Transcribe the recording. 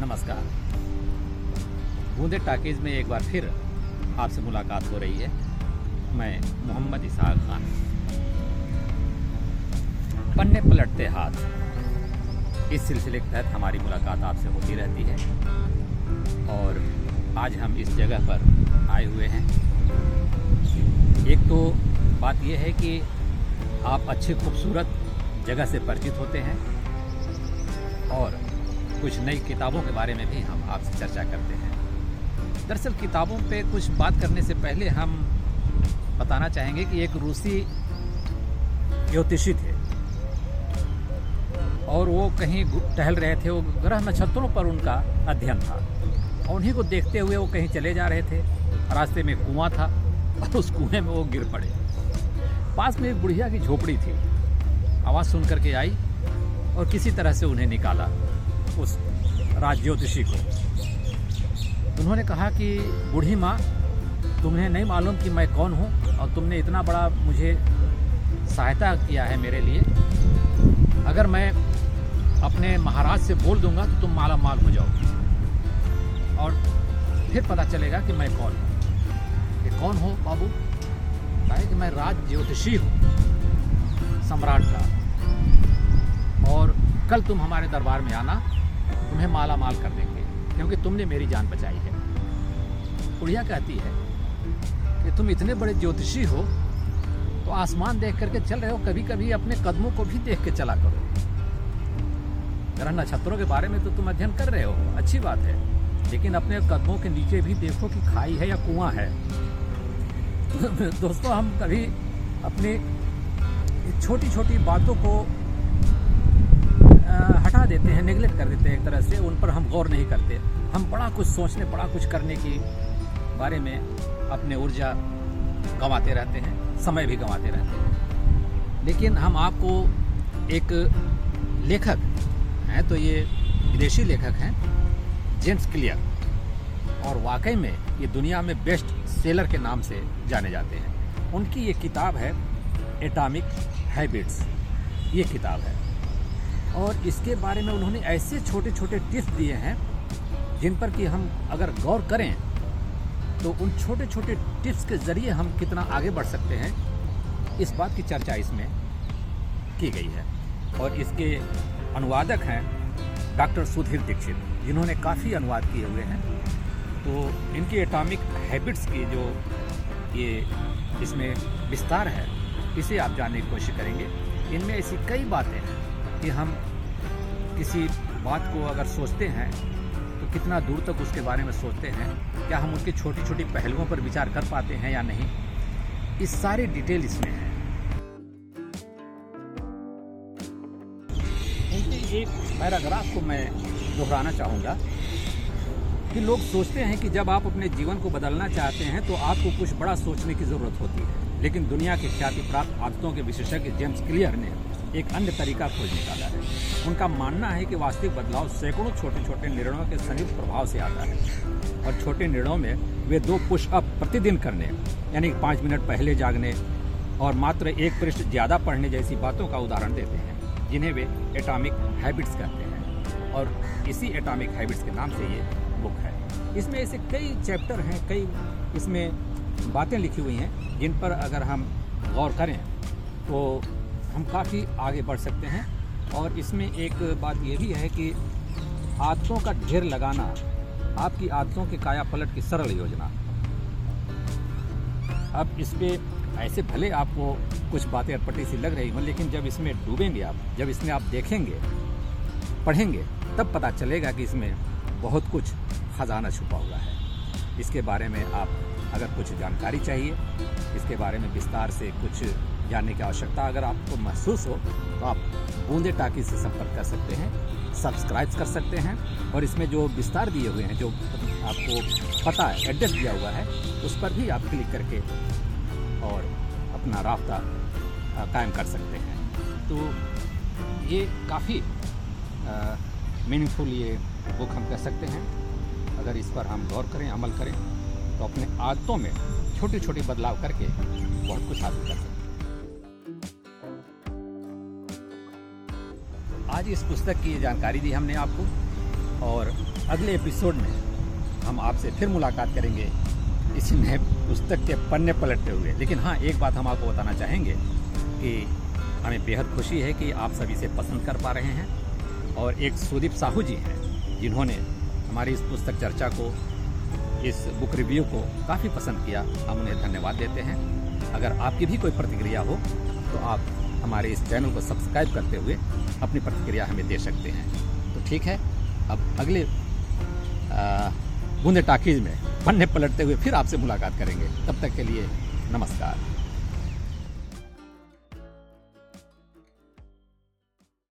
नमस्कार। बूंदे टाकीज़ में एक बार फिर आपसे मुलाकात हो रही है। मैं मोहम्मद इसहाक खान। पन्ने पलटते हाथ। इस सिलसिले के तहत हमारी मुलाकात आपसे होती रहती है। और आज हम इस जगह पर आए हुए हैं। एक तो बात यह है कि आप अच्छे खूबसूरत जगह से परिचित होते हैं। और कुछ नई किताबों के बारे में भी हम आपसे चर्चा करते हैं। दरअसल किताबों पे कुछ बात करने से पहले हम बताना चाहेंगे कि एक रूसी ज्योतिषी थे। और वो कहीं टहल रहे थे, वो ग्रह नक्षत्रों पर उनका अध्ययन था। और उन्हीं को देखते हुए वो कहीं चले जा रहे थे, रास्ते में कुआँ था और उस कुएँ में वो गिर पड़े। पास में एक बुढ़िया की झोपड़ी थी। आवाज़ सुन करके आई और किसी तरह से उन्हें निकाला। उस राज ज्योतिषी को। उन्होंने कहा कि, बूढ़ी माँ तुम्हें नहीं मालूम कि मैं कौन हूँ और तुमने इतना बड़ा मुझे सहायता किया है मेरे लिए। अगर मैं अपने महाराज से बोल दूँगा तो तुम माला माल हो जाओगी। और फिर पता चलेगा कि मैं कौन हूँ। कि कौन हो बाबू? कहे कि मैं राज ज्योतिषी हूँ, सम्राट का। और कल तुम हमारे दरबार में आना तुम्हें माला माल कर देंगे, क्योंकि तुमने मेरी जान बचाई है। बुढ़िया कहती है कि तुम इतने बड़े ज्योतिषी हो तो आसमान देख करके चल रहे हो कभी कभी अपने कदमों को भी देख के चला करो। ग्रह नक्षत्रों के बारे में तो तुम अध्ययन कर रहे हो, अच्छी बात है, लेकिन अपने कदमों के नीचे भी देखो कि खाई है या कुआँ है। दोस्तों, हम कभी अपनी छोटी छोटी बातों को हटा देते हैं नेगलेक्ट कर देते हैं एक तरह से, उन पर हम गौर नहीं करते। हम बड़ा कुछ सोचने बड़ा कुछ करने की बारे में अपने ऊर्जा गंवाते रहते हैं, समय भी गंवाते रहते हैं। लेकिन हम आपको एक लेखक हैं तो ये विदेशी लेखक हैं, जेम्स क्लियर। और वाकई में ये दुनिया में बेस्ट सेलर के नाम से जाने जाते हैं। उनकी ये किताब है एटॉमिक हैबिट्स ये किताब है। और इसके बारे में उन्होंने ऐसे छोटे छोटे टिप्स दिए हैं, जिन पर कि हम अगर गौर करें तो उन छोटे छोटे टिप्स के ज़रिए हम कितना आगे बढ़ सकते हैं, इस बात की चर्चा इसमें की गई है। और इसके अनुवादक हैं डॉक्टर सुधीर दीक्षित, जिन्होंने काफ़ी अनुवाद किए हुए हैं। तो इनकी एटॉमिक हैबिट्स की जो ये इसमें विस्तार है, इसे आप जानने की कोशिश करेंगे। इनमें ऐसी कई बातें हैं। कि हम किसी बात को अगर सोचते हैं तो कितना दूर तक उसके बारे में सोचते हैं? क्या हम उनकी छोटी छोटी पहलुओं पर विचार कर पाते हैं या नहीं? इस सारे डिटेल इसमें है। उनके एक पैराग्राफ को मैं दोहराना चाहूँगा कि लोग सोचते हैं कि जब आप अपने जीवन को बदलना चाहते हैं तो आपको कुछ बड़ा सोचने की ज़रूरत होती है। लेकिन दुनिया के ख्याति प्राप्त आदतों के विशेषज्ञ जेम्स क्लियर ने एक अन्य तरीका खोज निकाला है। उनका मानना है कि वास्तविक बदलाव सैकड़ों छोटे छोटे निर्णयों के संयुक्त प्रभाव से आता है। और छोटे निर्णयों में वे दो पुशअप प्रतिदिन करने, यानी पाँच मिनट पहले जागने और मात्र एक पृष्ठ ज़्यादा पढ़ने जैसी बातों का उदाहरण देते हैं, जिन्हें वे एटॉमिक हैबिट्स कहते हैं। और इसी एटॉमिक हैबिट्स के नाम से ये बुक है। इसमें ऐसे कई चैप्टर हैं, कई इसमें बातें लिखी हुई हैं, जिन पर अगर हम गौर करें तो हम काफ़ी आगे बढ़ सकते हैं। और इसमें एक बात ये भी है कि आदतों का ढेर लगाना आपकी आदतों के काया पलट की सरल योजना। अब इस पर ऐसे भले आपको कुछ बातें अटपटी सी लग रही हों, लेकिन जब इसमें डूबेंगे आप, जब इसमें आप देखेंगे, पढ़ेंगे, तब पता चलेगा कि इसमें बहुत कुछ ख़जाना छुपा हुआ है। इसके बारे में आप अगर कुछ जानकारी चाहिए, इसके बारे में विस्तार से कुछ जानने की आवश्यकता। अगर आपको महसूस हो तो आप बूंदे टाकी से संपर्क कर सकते हैं, सब्सक्राइब कर सकते हैं और इसमें जो विस्तार दिए हुए हैं, जो आपको पता है, एड्रेस दिया हुआ है, उस पर भी आप क्लिक करके और अपना रबता कायम कर सकते हैं। तो ये काफ़ी मीनिंगफुल ये बुक हम कह सकते हैं। अगर इस पर हम गौर करें, अमल करें तो अपने आदतों में छोटे छोटे बदलाव करके बहुत कुछ हासिल कर सकते हैं। आज इस पुस्तक की जानकारी दी हमने आपको और अगले एपिसोड में हम आपसे फिर मुलाकात करेंगे इसी नए पुस्तक के पन्ने पलटते हुए। लेकिन हाँ एक बात हम आपको बताना चाहेंगे कि हमें बेहद खुशी है कि आप सभी से पसंद कर पा रहे हैं और एक सुदीप साहू जी हैं जिन्होंने हमारी इस पुस्तक चर्चा को, इस बुक रिव्यू को काफ़ी पसंद किया। हम उन्हें धन्यवाद देते हैं। अगर आपकी भी कोई प्रतिक्रिया हो तो आप हमारे इस चैनल को सब्सक्राइब करते हुए अपनी प्रतिक्रिया हमें दे सकते हैं। तो ठीक है, अब अगले बूंदे टाकीज में पन्ने पलटते हुए फिर आपसे मुलाकात करेंगे। तब तक के लिए नमस्कार।